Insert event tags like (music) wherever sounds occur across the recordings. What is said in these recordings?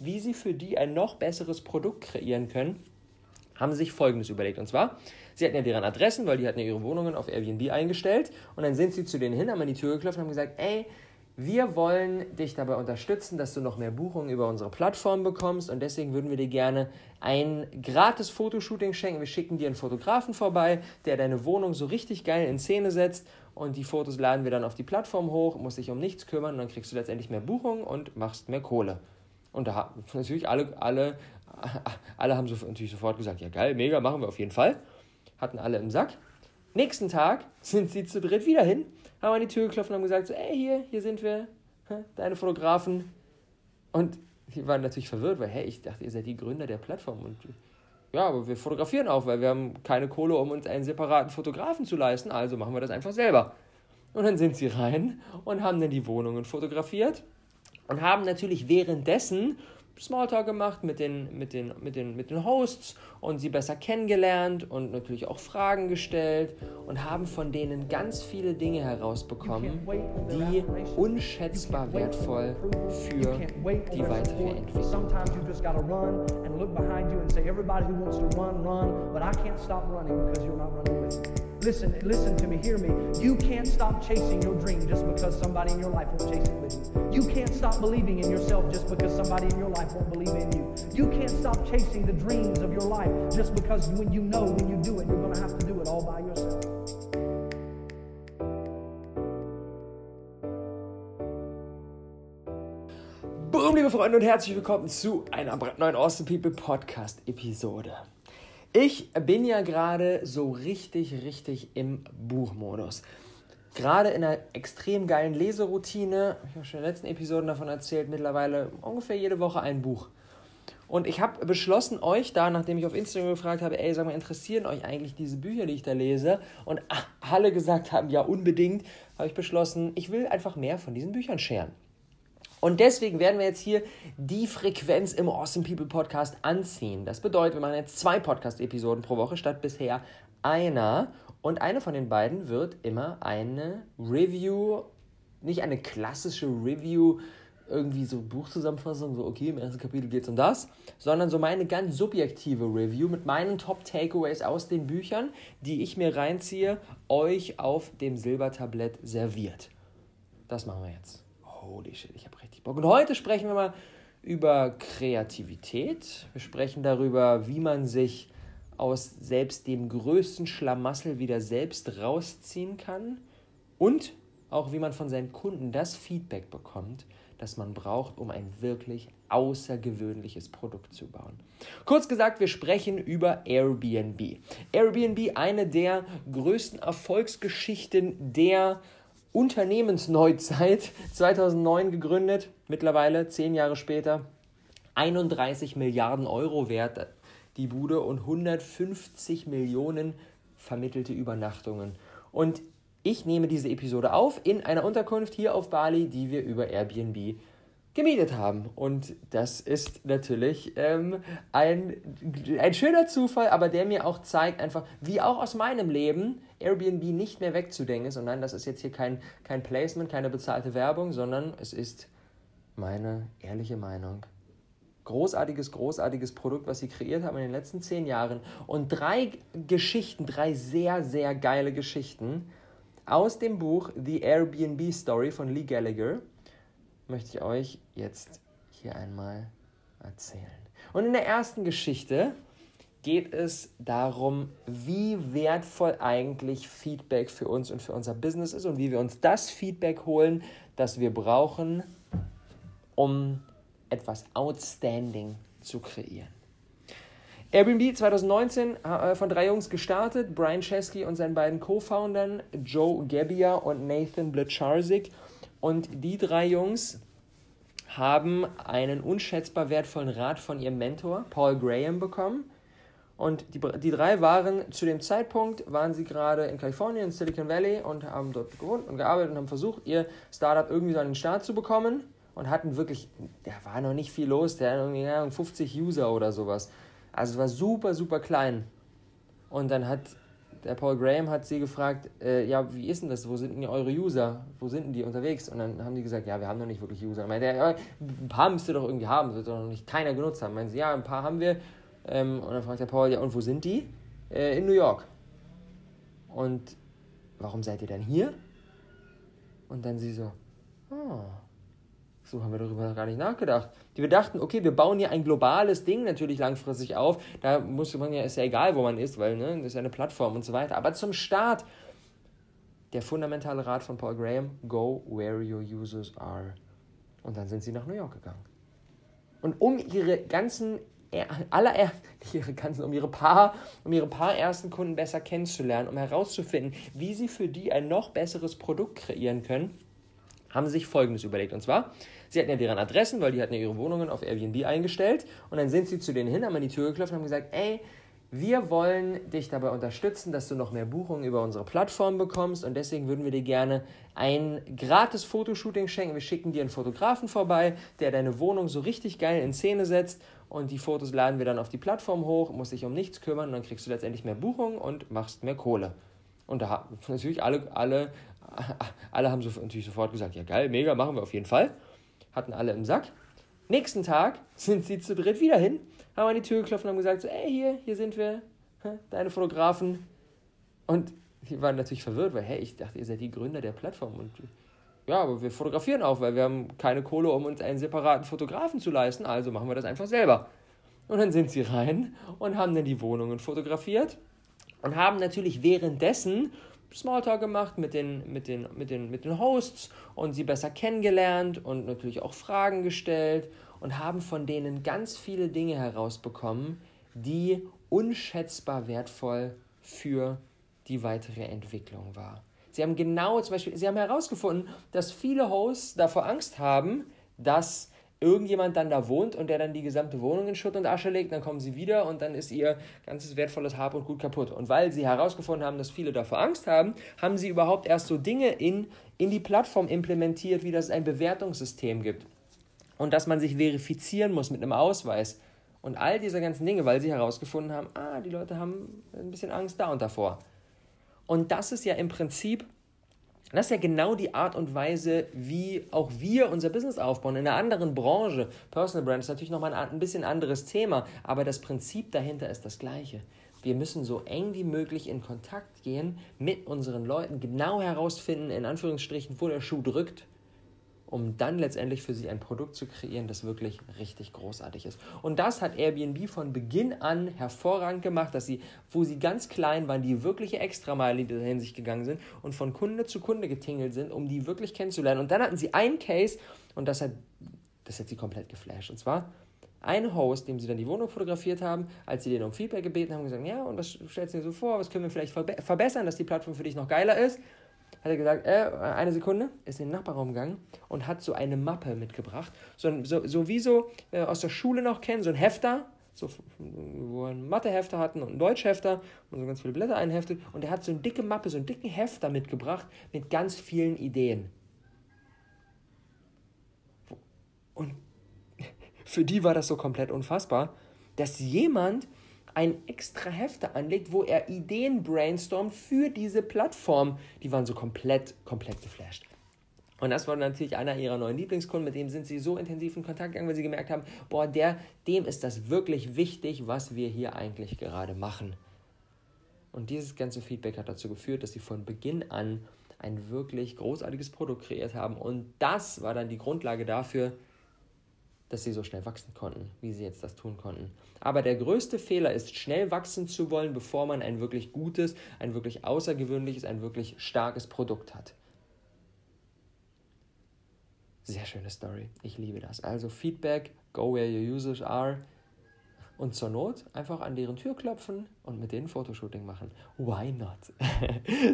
wie sie für die ein noch besseres Produkt kreieren können, haben sie sich Folgendes überlegt. Und zwar, sie hatten ja deren Adressen, weil die hatten ja ihre Wohnungen auf Airbnb eingestellt. Und dann sind sie zu denen hin, haben an die Tür geklopft und haben gesagt, ey, wir wollen dich dabei unterstützen, dass du noch mehr Buchungen über unsere Plattform bekommst und deswegen würden wir dir gerne ein gratis Fotoshooting schenken. Wir schicken dir einen Fotografen vorbei, der deine Wohnung so richtig geil in Szene setzt und die Fotos laden wir dann auf die Plattform hoch, musst dich um nichts kümmern und dann kriegst du letztendlich mehr Buchungen und machst mehr Kohle. Und da (laughs) natürlich alle, alle, (laughs) alle haben so, natürlich sofort gesagt, ja geil, mega, machen wir auf jeden Fall. Hatten alle im Sack. Nächsten Tag (laughs) sind sie zu dritt wieder hin haben an die Tür geklopft und haben gesagt, so, ey, hier, hier sind wir, deine Fotografen. Und die waren natürlich verwirrt, weil, hey, ich dachte, ihr seid die Gründer der Plattform. Und ja, aber wir fotografieren auch, weil wir haben keine Kohle, um uns einen separaten Fotografen zu leisten, also machen wir das einfach selber. Und dann sind sie rein und haben dann die Wohnungen fotografiert und haben natürlich währenddessen Smalltalk gemacht mit den, mit, den, mit, den, mit den Hosts und sie besser kennengelernt und natürlich auch Fragen gestellt und haben von denen ganz viele Dinge herausbekommen, die unschätzbar wertvoll für die weitere Entwicklung. Sind. Listen, listen to me, hear me. You can't stop chasing your dream just because somebody in your life won't chase it with you. You can't stop believing in yourself just because somebody in your life won't believe in you. You can't stop chasing the dreams of your life just because when you know when you do it, you're going to have to do it all by yourself. Boom, liebe Freunde und herzlich willkommen zu einer brandneuen Awesome People Podcast Episode. Ich bin ja gerade so richtig, richtig im Buchmodus. Gerade in einer extrem geilen Leseroutine. Ich habe schon in den letzten Episoden davon erzählt, mittlerweile ungefähr jede Woche ein Buch. Und ich habe beschlossen, euch da, nachdem ich auf Instagram gefragt habe, ey, sag mal, interessieren euch eigentlich diese Bücher, die ich da lese? Und alle gesagt haben, ja, unbedingt, habe ich beschlossen, ich will einfach mehr von diesen Büchern scheren. Und deswegen werden wir jetzt hier die Frequenz im Awesome People Podcast anziehen. Das bedeutet, wir machen jetzt zwei Podcast-Episoden pro Woche statt bisher einer. Und eine von den beiden wird immer eine Review, nicht eine klassische Review, irgendwie so Buchzusammenfassung, so okay, im ersten Kapitel geht es um das, sondern so meine ganz subjektive Review mit meinen Top-Takeaways aus den Büchern, die ich mir reinziehe, euch auf dem Silbertablett serviert. Das machen wir jetzt holy shit, ich habe richtig Bock. Und heute sprechen wir mal über Kreativität. Wir sprechen darüber, wie man sich aus selbst dem größten Schlamassel wieder selbst rausziehen kann und auch wie man von seinen Kunden das Feedback bekommt, das man braucht, um ein wirklich außergewöhnliches Produkt zu bauen. Kurz gesagt, wir sprechen über Airbnb. Airbnb, eine der größten Erfolgsgeschichten der Unternehmensneuzeit 2009 (laughs) gegründet, mittlerweile zehn Jahre später 31 Milliarden Euro wert die Bude und 150 Millionen vermittelte Übernachtungen. Und ich nehme diese Episode auf in einer Unterkunft hier auf Bali, die wir über Airbnb gemietet haben. Und das ist natürlich ähm, ein, ein schöner Zufall, aber der mir auch zeigt, einfach, wie auch aus meinem Leben Airbnb nicht mehr wegzudenken ist. Und nein, das ist jetzt hier kein, kein Placement, keine bezahlte Werbung, sondern es ist meine ehrliche Meinung. Großartiges, großartiges Produkt, was sie kreiert haben in den letzten zehn Jahren. Und drei Geschichten, drei sehr, sehr geile Geschichten aus dem Buch The Airbnb Story von Lee Gallagher möchte ich euch jetzt hier einmal erzählen. Und in der ersten Geschichte geht es darum, wie wertvoll eigentlich Feedback für uns und für unser Business ist und wie wir uns das Feedback holen, das wir brauchen, um etwas Outstanding zu kreieren. Airbnb 2019 äh, von drei Jungs gestartet, Brian Chesky und seinen beiden Co-Foundern Joe Gebbia und Nathan Blecharzik. Und die drei Jungs haben einen unschätzbar wertvollen Rat von ihrem Mentor Paul Graham bekommen. Und die, die drei waren zu dem Zeitpunkt, waren sie gerade in Kalifornien, in Silicon Valley und haben dort gewohnt und gearbeitet und haben versucht, ihr Startup irgendwie so an den Start zu bekommen und hatten wirklich, da war noch nicht viel los, der hat irgendwie 50 User oder sowas. Also es war super, super klein. Und dann hat der Paul Graham hat sie gefragt, äh, ja, wie ist denn das? Wo sind denn eure User? Wo sind denn die unterwegs? Und dann haben die gesagt, ja, wir haben noch nicht wirklich User. Meinte, ja, ein paar müsst ihr doch irgendwie haben, wird doch noch nicht keiner genutzt haben. Meinen sie, ja, ein paar haben wir. Ähm, und dann fragt der Paul, ja, und wo sind die? Äh, in New York. Und warum seid ihr denn hier? Und dann sie so, oh, so haben wir darüber gar nicht nachgedacht. Wir dachten, okay, wir bauen hier ein globales Ding natürlich langfristig auf. Da muss man ja, ist ja egal, wo man ist, weil ne, das ist ja eine Plattform und so weiter. Aber zum Start, der fundamentale Rat von Paul Graham, go where your users are. Und dann sind sie nach New York gegangen. Und um ihre ganzen aller ihre ganzen, um ihre paar, um ihre paar ersten Kunden besser kennenzulernen, um herauszufinden, wie sie für die ein noch besseres Produkt kreieren können, haben sie sich Folgendes überlegt. Und zwar, sie hatten ja deren Adressen, weil die hatten ja ihre Wohnungen auf Airbnb eingestellt. Und dann sind sie zu denen hin, haben an die Tür geklopft und haben gesagt, ey, wir wollen dich dabei unterstützen, dass du noch mehr Buchungen über unsere Plattform bekommst und deswegen würden wir dir gerne ein gratis Fotoshooting schenken. Wir schicken dir einen Fotografen vorbei, der deine Wohnung so richtig geil in Szene setzt und die Fotos laden wir dann auf die Plattform hoch, musst dich um nichts kümmern und dann kriegst du letztendlich mehr Buchungen und machst mehr Kohle. Und da haben natürlich alle, alle, (laughs) alle haben so, natürlich sofort gesagt, ja geil, mega, machen wir auf jeden Fall. Hatten alle im Sack. Nächsten Tag sind sie zu dritt wieder hin, haben an die Tür geklopft und haben gesagt, so, ey, hier, hier sind wir, deine Fotografen. Und die waren natürlich verwirrt, weil, hey, ich dachte, ihr seid die Gründer der Plattform. Und ja, aber wir fotografieren auch, weil wir haben keine Kohle, um uns einen separaten Fotografen zu leisten, also machen wir das einfach selber. Und dann sind sie rein und haben dann die Wohnungen fotografiert und haben natürlich währenddessen Smalltalk gemacht mit den, mit, den, mit, den, mit den Hosts und sie besser kennengelernt und natürlich auch Fragen gestellt und haben von denen ganz viele Dinge herausbekommen, die unschätzbar wertvoll für die weitere Entwicklung war. Sie haben genau zum Beispiel, sie haben herausgefunden, dass viele Hosts davor Angst haben, dass irgendjemand dann da wohnt und der dann die gesamte Wohnung in Schutt und Asche legt, dann kommen sie wieder und dann ist ihr ganzes wertvolles Hab und Gut kaputt. Und weil sie herausgefunden haben, dass viele davor Angst haben, haben sie überhaupt erst so Dinge in, in die Plattform implementiert, wie dass es ein Bewertungssystem gibt und dass man sich verifizieren muss mit einem Ausweis und all diese ganzen Dinge, weil sie herausgefunden haben, ah, die Leute haben ein bisschen Angst da und davor. Und das ist ja im Prinzip das ist ja genau die Art und Weise, wie auch wir unser Business aufbauen. In einer anderen Branche, Personal Brand ist natürlich nochmal ein, ein bisschen anderes Thema, aber das Prinzip dahinter ist das gleiche. Wir müssen so eng wie möglich in Kontakt gehen mit unseren Leuten, genau herausfinden, in Anführungsstrichen, wo der Schuh drückt um dann letztendlich für sie ein Produkt zu kreieren, das wirklich richtig großartig ist. Und das hat Airbnb von Beginn an hervorragend gemacht, dass sie, wo sie ganz klein waren, die wirkliche Extrameile in dieser Hinsicht gegangen sind und von Kunde zu Kunde getingelt sind, um die wirklich kennenzulernen. Und dann hatten sie einen Case und das hat, das hat sie komplett geflasht. Und zwar ein Host, dem sie dann die Wohnung fotografiert haben, als sie den um Feedback gebeten haben, gesagt, ja, und was stellst du dir so vor, was können wir vielleicht verbessern, dass die Plattform für dich noch geiler ist? Hat er gesagt, äh, eine Sekunde, ist in den Nachbarraum gegangen und hat so eine Mappe mitgebracht. So, so, so wie so äh, aus der Schule noch kennen, so ein Hefter, so, wo wir einen Mathehefter hatten und einen Deutschhefter und so ganz viele Blätter einheftet. Und er hat so eine dicke Mappe, so einen dicken Hefter mitgebracht mit ganz vielen Ideen. Und (laughs) für die war das so komplett unfassbar, dass jemand ein extra Hefte anlegt, wo er Ideen brainstormt für diese Plattform. Die waren so komplett, komplett geflasht. Und das war natürlich einer ihrer neuen Lieblingskunden, mit dem sind sie so intensiv in Kontakt gegangen, weil sie gemerkt haben, boah, der, dem ist das wirklich wichtig, was wir hier eigentlich gerade machen. Und dieses ganze Feedback hat dazu geführt, dass sie von Beginn an ein wirklich großartiges Produkt kreiert haben. Und das war dann die Grundlage dafür, dass sie so schnell wachsen konnten, wie sie jetzt das tun konnten. Aber der größte Fehler ist, schnell wachsen zu wollen, bevor man ein wirklich gutes, ein wirklich außergewöhnliches, ein wirklich starkes Produkt hat. Sehr schöne Story. Ich liebe das. Also Feedback, go where your users are und zur Not einfach an deren Tür klopfen und mit denen Fotoshooting machen. Why not?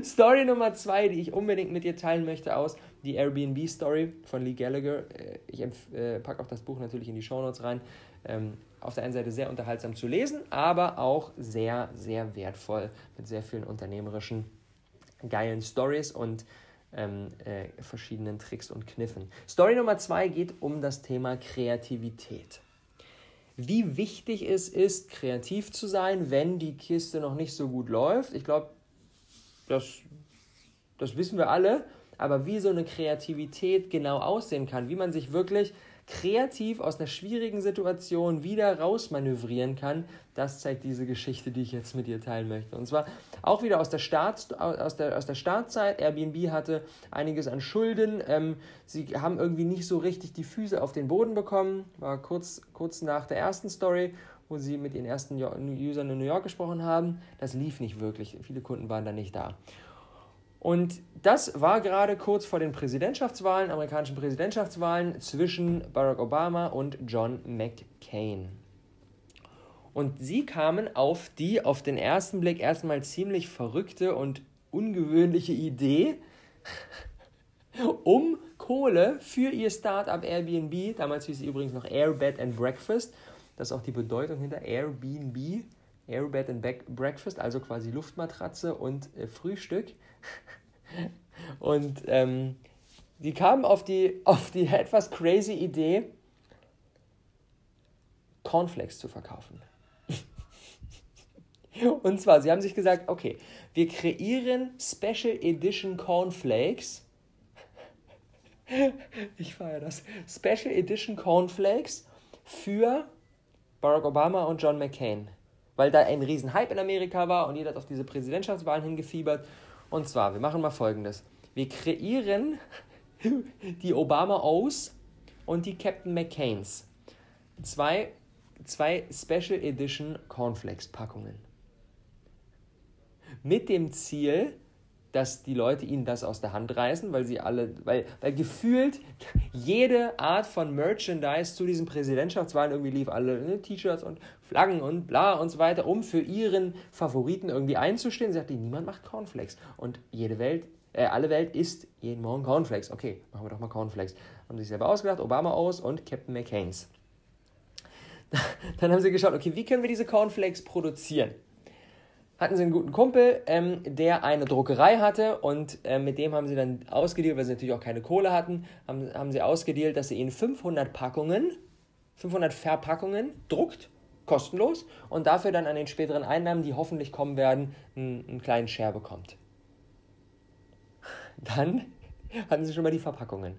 (laughs) Story Nummer zwei, die ich unbedingt mit dir teilen möchte, aus die Airbnb-Story von Lee Gallagher. Äh, ich äh, packe auch das Buch natürlich in die Shownotes rein. Ähm, auf der einen Seite sehr unterhaltsam zu lesen, aber auch sehr, sehr wertvoll mit sehr vielen unternehmerischen, geilen Stories und ähm, äh, verschiedenen Tricks und Kniffen. Story Nummer zwei geht um das Thema Kreativität wie wichtig es ist, kreativ zu sein, wenn die Kiste noch nicht so gut läuft. Ich glaube, das, das wissen wir alle, aber wie so eine Kreativität genau aussehen kann, wie man sich wirklich kreativ aus einer schwierigen Situation wieder rausmanövrieren kann, das zeigt diese Geschichte, die ich jetzt mit dir teilen möchte. Und zwar auch wieder aus der, Start, aus der, aus der Startzeit. Airbnb hatte einiges an Schulden. Ähm, sie haben irgendwie nicht so richtig die Füße auf den Boden bekommen. War kurz, kurz nach der ersten Story, wo sie mit ihren ersten Usern in New York gesprochen haben. Das lief nicht wirklich. Viele Kunden waren da nicht da. Und das war gerade kurz vor den Präsidentschaftswahlen, amerikanischen Präsidentschaftswahlen zwischen Barack Obama und John McCain. Und sie kamen auf die auf den ersten Blick erstmal ziemlich verrückte und ungewöhnliche Idee, (laughs) um Kohle für ihr Startup Airbnb, damals hieß sie übrigens noch Airbed and Breakfast, das ist auch die Bedeutung hinter Airbnb, Airbed and Breakfast, also quasi Luftmatratze und äh, Frühstück. Und ähm, die kamen auf die, auf die etwas crazy Idee, Cornflakes zu verkaufen. (laughs) Und zwar, sie haben sich gesagt, okay, wir kreieren Special Edition Cornflakes. (laughs) Ich feiere das. Special Edition Cornflakes für Barack Obama und John McCain. Weil da ein riesen Hype in Amerika war und jeder hat auf diese Präsidentschaftswahlen hingefiebert. Und zwar, wir machen mal folgendes. Wir kreieren (laughs) die Obama O's und die Captain McCains. Zwei, zwei Special Edition Cornflakes Packungen. Mit dem Ziel, dass die Leute ihnen das aus der Hand reißen, weil sie alle, weil, weil gefühlt jede Art von Merchandise zu diesen Präsidentschaftswahlen irgendwie lief, alle ne, T-Shirts und Flaggen und bla und so weiter, um für ihren Favoriten irgendwie einzustehen. Sie sagte, niemand macht Cornflakes. Und jede Welt, äh, alle Welt isst jeden Morgen Cornflakes. Okay, machen wir doch mal Cornflakes. Haben sich selber ausgedacht, Obama aus und Captain McCain's. (laughs) Dann haben sie geschaut, okay, wie können wir diese Cornflakes produzieren? Hatten sie einen guten Kumpel, ähm, der eine Druckerei hatte und äh, mit dem haben sie dann ausgedealt, weil sie natürlich auch keine Kohle hatten, haben, haben sie ausgedealt, dass sie ihnen 500 Packungen, 500 Verpackungen druckt, kostenlos und dafür dann an den späteren Einnahmen, die hoffentlich kommen werden, einen, einen kleinen Share bekommt. Dann hatten sie schon mal die Verpackungen.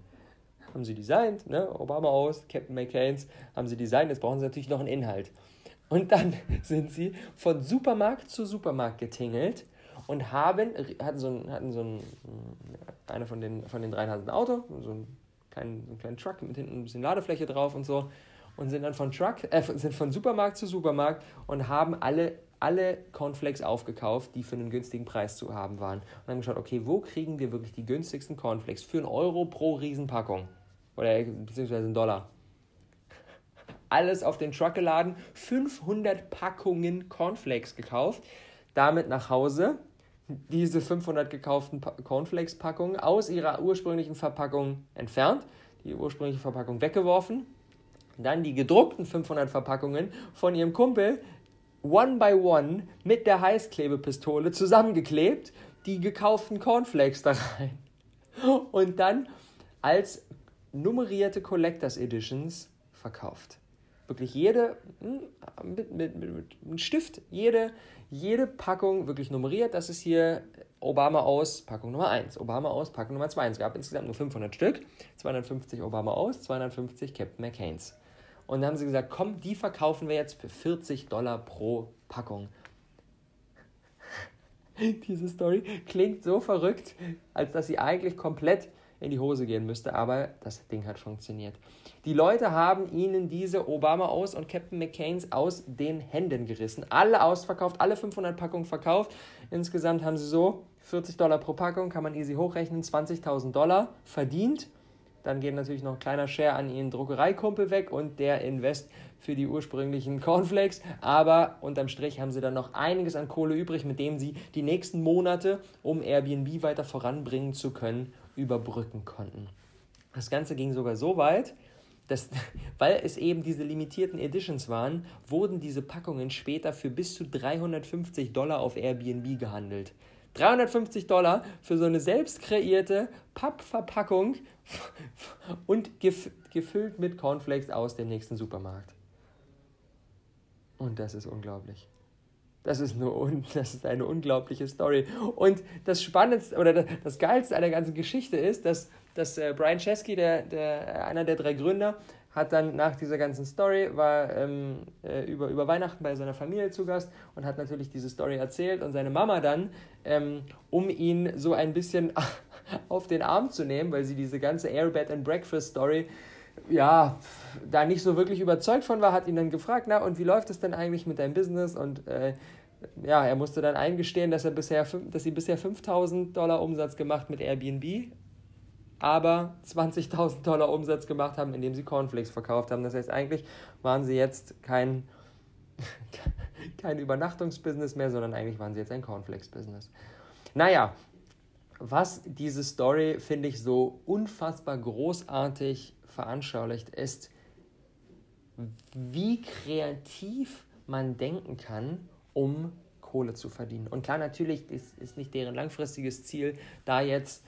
Haben sie designt, ne? Obama aus, Captain McCain's, haben sie designt, jetzt brauchen sie natürlich noch einen Inhalt. Und dann (laughs) sind sie von Supermarkt zu Supermarkt getingelt und haben, hatten so ein, hatten so ein, einer von den, von den dreien hatte ein Auto, so einen kleinen, so einen kleinen Truck mit hinten ein bisschen Ladefläche drauf und so und sind dann von Truck, äh, sind von Supermarkt zu Supermarkt und haben alle, alle Cornflakes aufgekauft, die für einen günstigen Preis zu haben waren. Und haben geschaut, okay, wo kriegen wir wirklich die günstigsten Cornflakes für einen Euro pro Riesenpackung? Oder beziehungsweise einen Dollar alles auf den Truck geladen, 500 Packungen Cornflakes gekauft, damit nach Hause. Diese 500 gekauften Cornflakes-Packungen aus ihrer ursprünglichen Verpackung entfernt, die ursprüngliche Verpackung weggeworfen, dann die gedruckten 500 Verpackungen von ihrem Kumpel one by one mit der Heißklebepistole zusammengeklebt, die gekauften Cornflakes da rein. Und dann als nummerierte Collectors Editions verkauft wirklich jede, hm, mit, mit, mit, mit einem Stift, jede, jede Packung wirklich nummeriert. Das ist hier Obama aus, Packung Nummer 1, Obama aus, Packung Nummer 2. Es gab insgesamt nur 500 Stück, 250 Obama aus, 250 Captain McCain's. Und dann haben sie gesagt, komm, die verkaufen wir jetzt für 40 Dollar pro Packung. (laughs) Diese Story klingt so verrückt, als dass sie eigentlich komplett in die Hose gehen müsste, aber das Ding hat funktioniert. Die Leute haben ihnen diese Obama aus und Captain McCain's aus den Händen gerissen. Alle ausverkauft, alle 500 Packungen verkauft. Insgesamt haben sie so 40 Dollar pro Packung, kann man easy hochrechnen, 20.000 Dollar verdient. Dann geht natürlich noch ein kleiner Share an ihren Druckereikumpel weg und der Invest für die ursprünglichen Cornflakes. Aber unterm Strich haben sie dann noch einiges an Kohle übrig, mit dem sie die nächsten Monate, um Airbnb weiter voranbringen zu können, überbrücken konnten. Das Ganze ging sogar so weit, dass, (laughs) weil es eben diese limitierten Editions waren, wurden diese Packungen später für bis zu 350 Dollar auf Airbnb gehandelt. 350 Dollar für so eine selbst kreierte Pappverpackung (laughs) und gef gefüllt mit Cornflakes aus dem nächsten Supermarkt. Und das ist unglaublich. Das ist, eine, (laughs) das ist eine unglaubliche Story. Und das Spannendste oder das Geilste an der ganzen Geschichte ist, dass, dass äh, Brian Chesky, der, der, einer der drei Gründer, hat dann nach dieser ganzen Story, war ähm, äh, über, über Weihnachten bei seiner Familie zu Gast und hat natürlich diese Story erzählt und seine Mama dann, ähm, um ihn so ein bisschen (laughs) auf den Arm zu nehmen, weil sie diese ganze Airbed and Breakfast Story ja, da nicht so wirklich überzeugt von war, hat ihn dann gefragt, na und wie läuft es denn eigentlich mit deinem Business? Und äh, ja, er musste dann eingestehen, dass, er bisher, dass sie bisher 5000 Dollar Umsatz gemacht mit Airbnb, aber 20.000 Dollar Umsatz gemacht haben, indem sie Cornflakes verkauft haben. Das heißt, eigentlich waren sie jetzt kein, (laughs) kein Übernachtungsbusiness mehr, sondern eigentlich waren sie jetzt ein Cornflakes-Business. Naja, was diese Story, finde ich, so unfassbar großartig veranschaulicht, ist, wie kreativ man denken kann, um Kohle zu verdienen. Und klar, natürlich ist, ist nicht deren langfristiges Ziel, da jetzt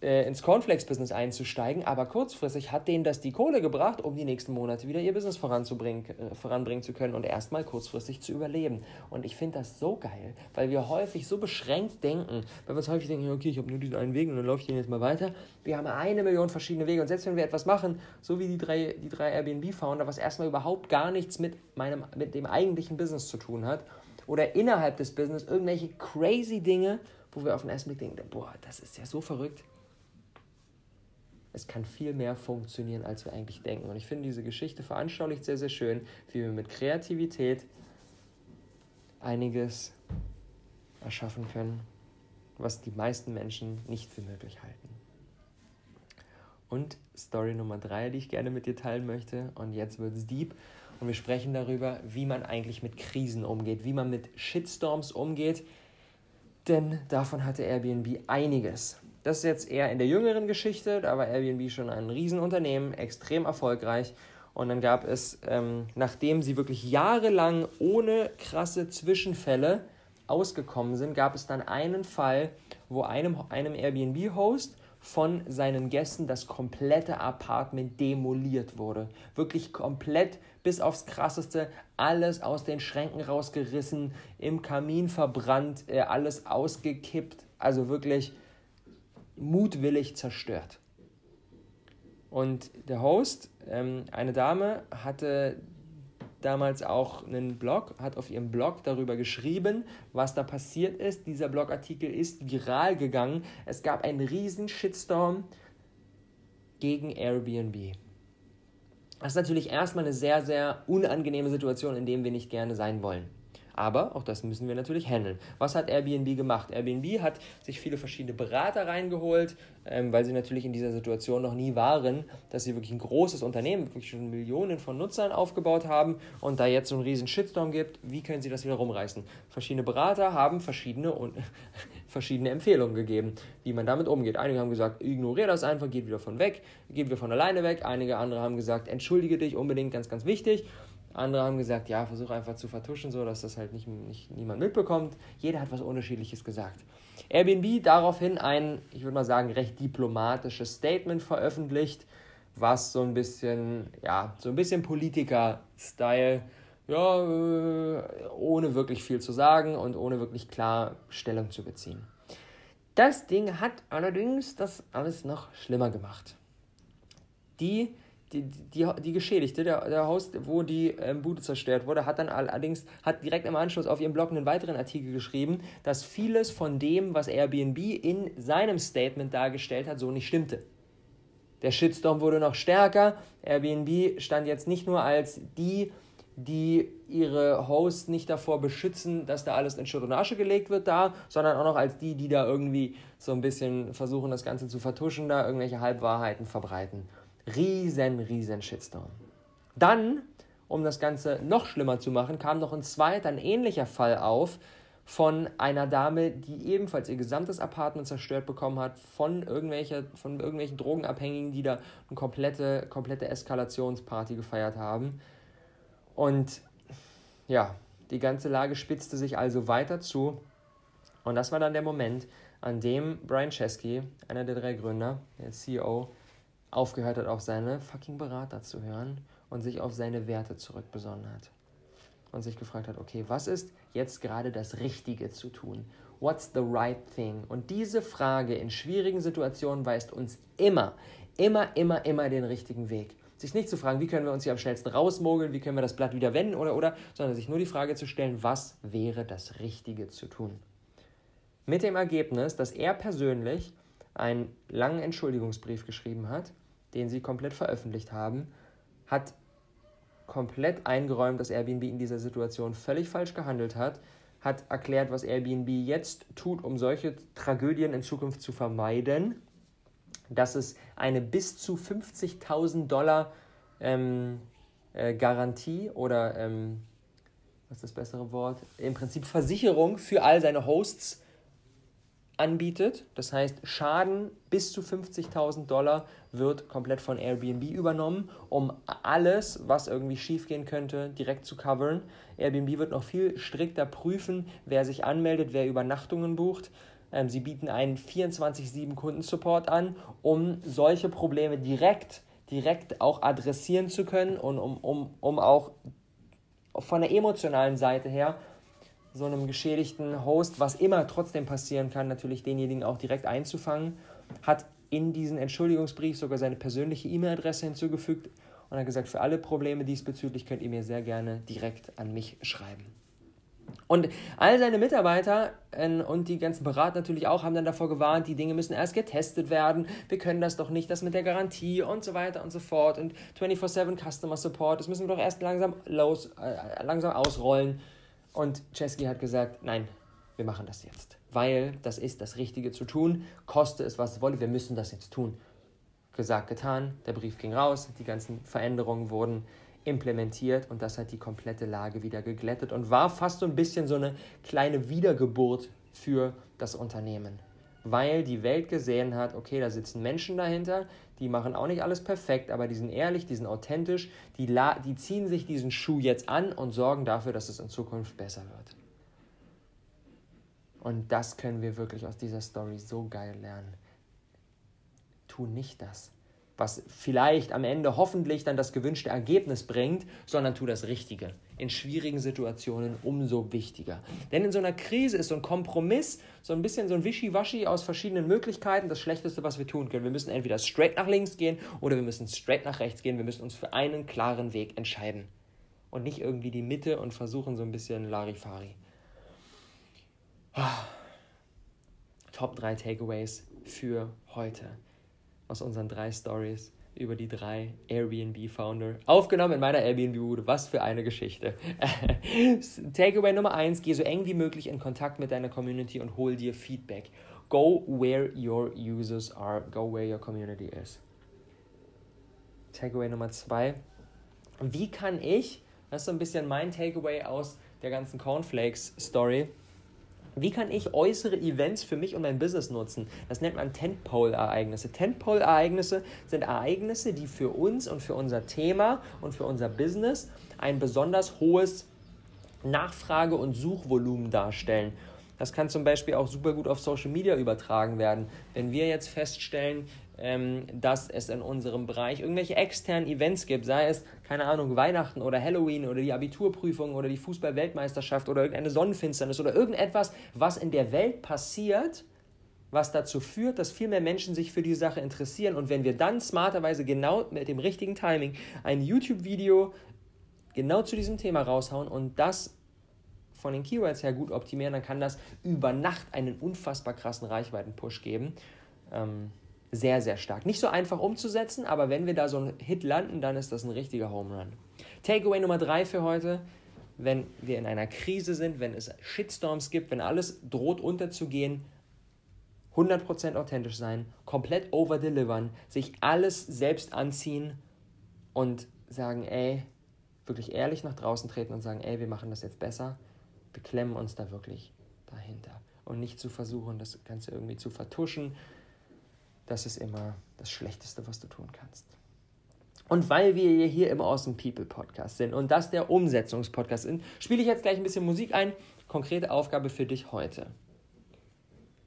äh, ins Cornflakes-Business einzusteigen, aber kurzfristig hat denen das die Kohle gebracht, um die nächsten Monate wieder ihr Business voranzubringen, äh, voranbringen zu können und erstmal kurzfristig zu überleben. Und ich finde das so geil, weil wir häufig so beschränkt denken, weil wir uns häufig denken, okay, ich habe nur diesen einen Weg und dann laufe ich den jetzt mal weiter. Wir haben eine Million verschiedene Wege und selbst wenn wir etwas machen, so wie die drei, die drei Airbnb-Founder, was erstmal überhaupt gar nichts mit, meinem, mit dem eigentlichen Business zu tun hat, oder innerhalb des Business irgendwelche crazy Dinge, wo wir auf den ersten Blick denken, boah, das ist ja so verrückt es kann viel mehr funktionieren, als wir eigentlich denken. Und ich finde diese Geschichte veranschaulicht sehr, sehr schön, wie wir mit Kreativität einiges erschaffen können, was die meisten Menschen nicht für möglich halten. Und Story Nummer drei, die ich gerne mit dir teilen möchte, und jetzt wird es deep. Und wir sprechen darüber, wie man eigentlich mit Krisen umgeht, wie man mit Shitstorms umgeht. Denn davon hatte Airbnb einiges. Das ist jetzt eher in der jüngeren Geschichte, da war Airbnb schon ein Riesenunternehmen, extrem erfolgreich. Und dann gab es, ähm, nachdem sie wirklich jahrelang ohne krasse Zwischenfälle ausgekommen sind, gab es dann einen Fall, wo einem, einem Airbnb-Host von seinen Gästen das komplette Apartment demoliert wurde. Wirklich komplett bis aufs Krasseste, alles aus den Schränken rausgerissen, im Kamin verbrannt, äh, alles ausgekippt. Also wirklich mutwillig zerstört. Und der Host, ähm, eine Dame, hatte damals auch einen Blog, hat auf ihrem Blog darüber geschrieben, was da passiert ist. Dieser Blogartikel ist viral gegangen. Es gab einen riesen Shitstorm gegen Airbnb. Das ist natürlich erstmal eine sehr, sehr unangenehme Situation, in der wir nicht gerne sein wollen. Aber auch das müssen wir natürlich handeln. Was hat Airbnb gemacht? Airbnb hat sich viele verschiedene Berater reingeholt, ähm, weil sie natürlich in dieser Situation noch nie waren, dass sie wirklich ein großes Unternehmen, wirklich schon Millionen von Nutzern aufgebaut haben und da jetzt so einen riesen Shitstorm gibt, wie können sie das wieder rumreißen? Verschiedene Berater haben verschiedene, (laughs) verschiedene Empfehlungen gegeben, wie man damit umgeht. Einige haben gesagt, ignoriere das einfach, geht wieder von weg, geht wieder von alleine weg. Einige andere haben gesagt, entschuldige dich unbedingt, ganz, ganz wichtig. Andere haben gesagt, ja, versuche einfach zu vertuschen, so dass das halt nicht, nicht niemand mitbekommt. Jeder hat was Unterschiedliches gesagt. Airbnb daraufhin ein, ich würde mal sagen, recht diplomatisches Statement veröffentlicht, was so ein bisschen, ja, so ein bisschen Politiker-Style, ja, äh, ohne wirklich viel zu sagen und ohne wirklich klar Stellung zu beziehen. Das Ding hat allerdings das alles noch schlimmer gemacht. Die die, die, die Geschädigte, der, der Host, wo die ähm, Bude zerstört wurde, hat dann allerdings hat direkt im Anschluss auf ihrem Blog einen weiteren Artikel geschrieben, dass vieles von dem, was Airbnb in seinem Statement dargestellt hat, so nicht stimmte. Der Shitstorm wurde noch stärker. Airbnb stand jetzt nicht nur als die, die ihre Hosts nicht davor beschützen, dass da alles in Schutt und Asche gelegt wird da, sondern auch noch als die, die da irgendwie so ein bisschen versuchen, das Ganze zu vertuschen, da irgendwelche Halbwahrheiten verbreiten. Riesen, riesen Shitstorm. Dann, um das Ganze noch schlimmer zu machen, kam noch ein zweiter, ein ähnlicher Fall auf von einer Dame, die ebenfalls ihr gesamtes Apartment zerstört bekommen hat von, irgendwelche, von irgendwelchen Drogenabhängigen, die da eine komplette, komplette Eskalationsparty gefeiert haben. Und ja, die ganze Lage spitzte sich also weiter zu. Und das war dann der Moment, an dem Brian Chesky, einer der drei Gründer, der CEO, aufgehört hat, auf seine fucking Berater zu hören und sich auf seine Werte zurückbesonnen hat. und sich gefragt hat, okay, was ist jetzt gerade das Richtige zu tun? What's the right thing? Und diese Frage in schwierigen Situationen weist uns immer, immer, immer, immer den richtigen Weg. Sich nicht zu fragen, wie können wir uns hier am schnellsten rausmogeln, wie können wir das Blatt wieder wenden oder oder, sondern sich nur die Frage zu stellen, was wäre das Richtige zu tun? Mit dem Ergebnis, dass er persönlich einen langen Entschuldigungsbrief geschrieben hat, den sie komplett veröffentlicht haben, hat komplett eingeräumt, dass Airbnb in dieser Situation völlig falsch gehandelt hat, hat erklärt, was Airbnb jetzt tut, um solche Tragödien in Zukunft zu vermeiden, dass es eine bis zu 50.000 Dollar ähm, äh, Garantie oder, ähm, was ist das bessere Wort, im Prinzip Versicherung für all seine Hosts anbietet. Das heißt, Schaden bis zu 50.000 Dollar wird komplett von Airbnb übernommen, um alles, was irgendwie schiefgehen könnte, direkt zu covern. Airbnb wird noch viel strikter prüfen, wer sich anmeldet, wer Übernachtungen bucht. Ähm, sie bieten einen 24-7 Kundensupport an, um solche Probleme direkt, direkt auch adressieren zu können und um, um, um auch von der emotionalen Seite her so einem geschädigten Host, was immer trotzdem passieren kann, natürlich denjenigen auch direkt einzufangen, hat in diesen Entschuldigungsbrief sogar seine persönliche E-Mail-Adresse hinzugefügt und hat gesagt, für alle Probleme diesbezüglich könnt ihr mir sehr gerne direkt an mich schreiben. Und all seine Mitarbeiter äh, und die ganzen Berater natürlich auch haben dann davor gewarnt, die Dinge müssen erst getestet werden, wir können das doch nicht, das mit der Garantie und so weiter und so fort und 24/7 Customer Support, das müssen wir doch erst langsam, los, äh, langsam ausrollen. Und Chesky hat gesagt, nein, wir machen das jetzt, weil das ist das Richtige zu tun, koste es, was es wolle, wir müssen das jetzt tun. Gesagt, getan, der Brief ging raus, die ganzen Veränderungen wurden implementiert und das hat die komplette Lage wieder geglättet und war fast so ein bisschen so eine kleine Wiedergeburt für das Unternehmen. Weil die Welt gesehen hat, okay, da sitzen Menschen dahinter, die machen auch nicht alles perfekt, aber die sind ehrlich, die sind authentisch, die, die ziehen sich diesen Schuh jetzt an und sorgen dafür, dass es in Zukunft besser wird. Und das können wir wirklich aus dieser Story so geil lernen. Tu nicht das was vielleicht am Ende hoffentlich dann das gewünschte Ergebnis bringt, sondern tu das Richtige. In schwierigen Situationen umso wichtiger. Denn in so einer Krise ist so ein Kompromiss, so ein bisschen so ein Wischiwaschi aus verschiedenen Möglichkeiten das Schlechteste, was wir tun können. Wir müssen entweder straight nach links gehen oder wir müssen straight nach rechts gehen. Wir müssen uns für einen klaren Weg entscheiden. Und nicht irgendwie die Mitte und versuchen so ein bisschen Larifari. Top 3 Takeaways für heute aus unseren drei Stories über die drei Airbnb-Founder. Aufgenommen in meiner Airbnb-Bude. Was für eine Geschichte. (laughs) Takeaway Nummer eins: Geh so eng wie möglich in Kontakt mit deiner Community und hol dir Feedback. Go where your users are. Go where your community is. Takeaway Nummer zwei: Wie kann ich, das ist so ein bisschen mein Takeaway aus der ganzen Cornflakes-Story, wie kann ich äußere Events für mich und mein Business nutzen? Das nennt man Tentpole-Ereignisse. Tentpole-Ereignisse sind Ereignisse, die für uns und für unser Thema und für unser Business ein besonders hohes Nachfrage- und Suchvolumen darstellen. Das kann zum Beispiel auch super gut auf Social Media übertragen werden. Wenn wir jetzt feststellen, ähm, dass es in unserem Bereich irgendwelche externen Events gibt, sei es, keine Ahnung, Weihnachten oder Halloween oder die Abiturprüfung oder die Fußball-Weltmeisterschaft oder irgendeine Sonnenfinsternis oder irgendetwas, was in der Welt passiert, was dazu führt, dass viel mehr Menschen sich für die Sache interessieren. Und wenn wir dann smarterweise genau mit dem richtigen Timing ein YouTube-Video genau zu diesem Thema raushauen und das von den Keywords her gut optimieren, dann kann das über Nacht einen unfassbar krassen Reichweiten-Push geben. Ähm, sehr, sehr stark. Nicht so einfach umzusetzen, aber wenn wir da so einen Hit landen, dann ist das ein richtiger Home Run. Takeaway Nummer drei für heute. Wenn wir in einer Krise sind, wenn es Shitstorms gibt, wenn alles droht unterzugehen, 100% authentisch sein, komplett overdelivern, sich alles selbst anziehen und sagen, ey, wirklich ehrlich nach draußen treten und sagen, ey, wir machen das jetzt besser. Wir uns da wirklich dahinter. Und nicht zu versuchen, das Ganze irgendwie zu vertuschen, das ist immer das Schlechteste, was du tun kannst. Und weil wir hier im Awesome People Podcast sind und das der Umsetzungspodcast ist, spiele ich jetzt gleich ein bisschen Musik ein. Konkrete Aufgabe für dich heute.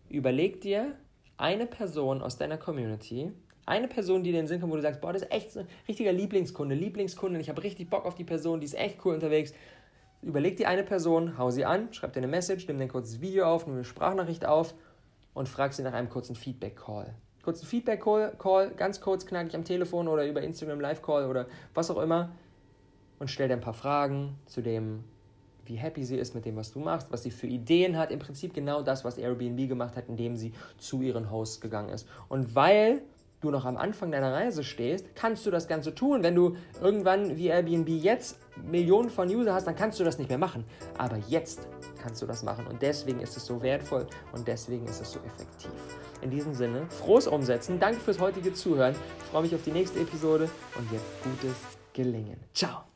Überleg dir eine Person aus deiner Community, eine Person, die dir in den Sinn kommt, wo du sagst, boah, das ist echt so ein richtiger Lieblingskunde, Lieblingskunde, ich habe richtig Bock auf die Person, die ist echt cool unterwegs. überleg dir eine Person, hau sie an, schreib dir eine Message, nimm dir ein kurzes Video auf, nimm eine Sprachnachricht auf und frag sie nach einem kurzen Feedback-Call. Kurzen Feedback-Call, Call, ganz kurz, knackig am Telefon oder über Instagram Live-Call oder was auch immer und stell dir ein paar Fragen zu dem, wie happy sie ist mit dem, was du machst, was sie für Ideen hat. Im Prinzip genau das, was Airbnb gemacht hat, indem sie zu ihren Hosts gegangen ist. Und weil du noch am Anfang deiner Reise stehst, kannst du das Ganze tun. Wenn du irgendwann wie Airbnb jetzt Millionen von User hast, dann kannst du das nicht mehr machen. Aber jetzt kannst du das machen und deswegen ist es so wertvoll und deswegen ist es so effektiv. In diesem Sinne, frohes Umsetzen. Danke fürs heutige Zuhören. Ich freue mich auf die nächste Episode und jetzt gutes Gelingen. Ciao.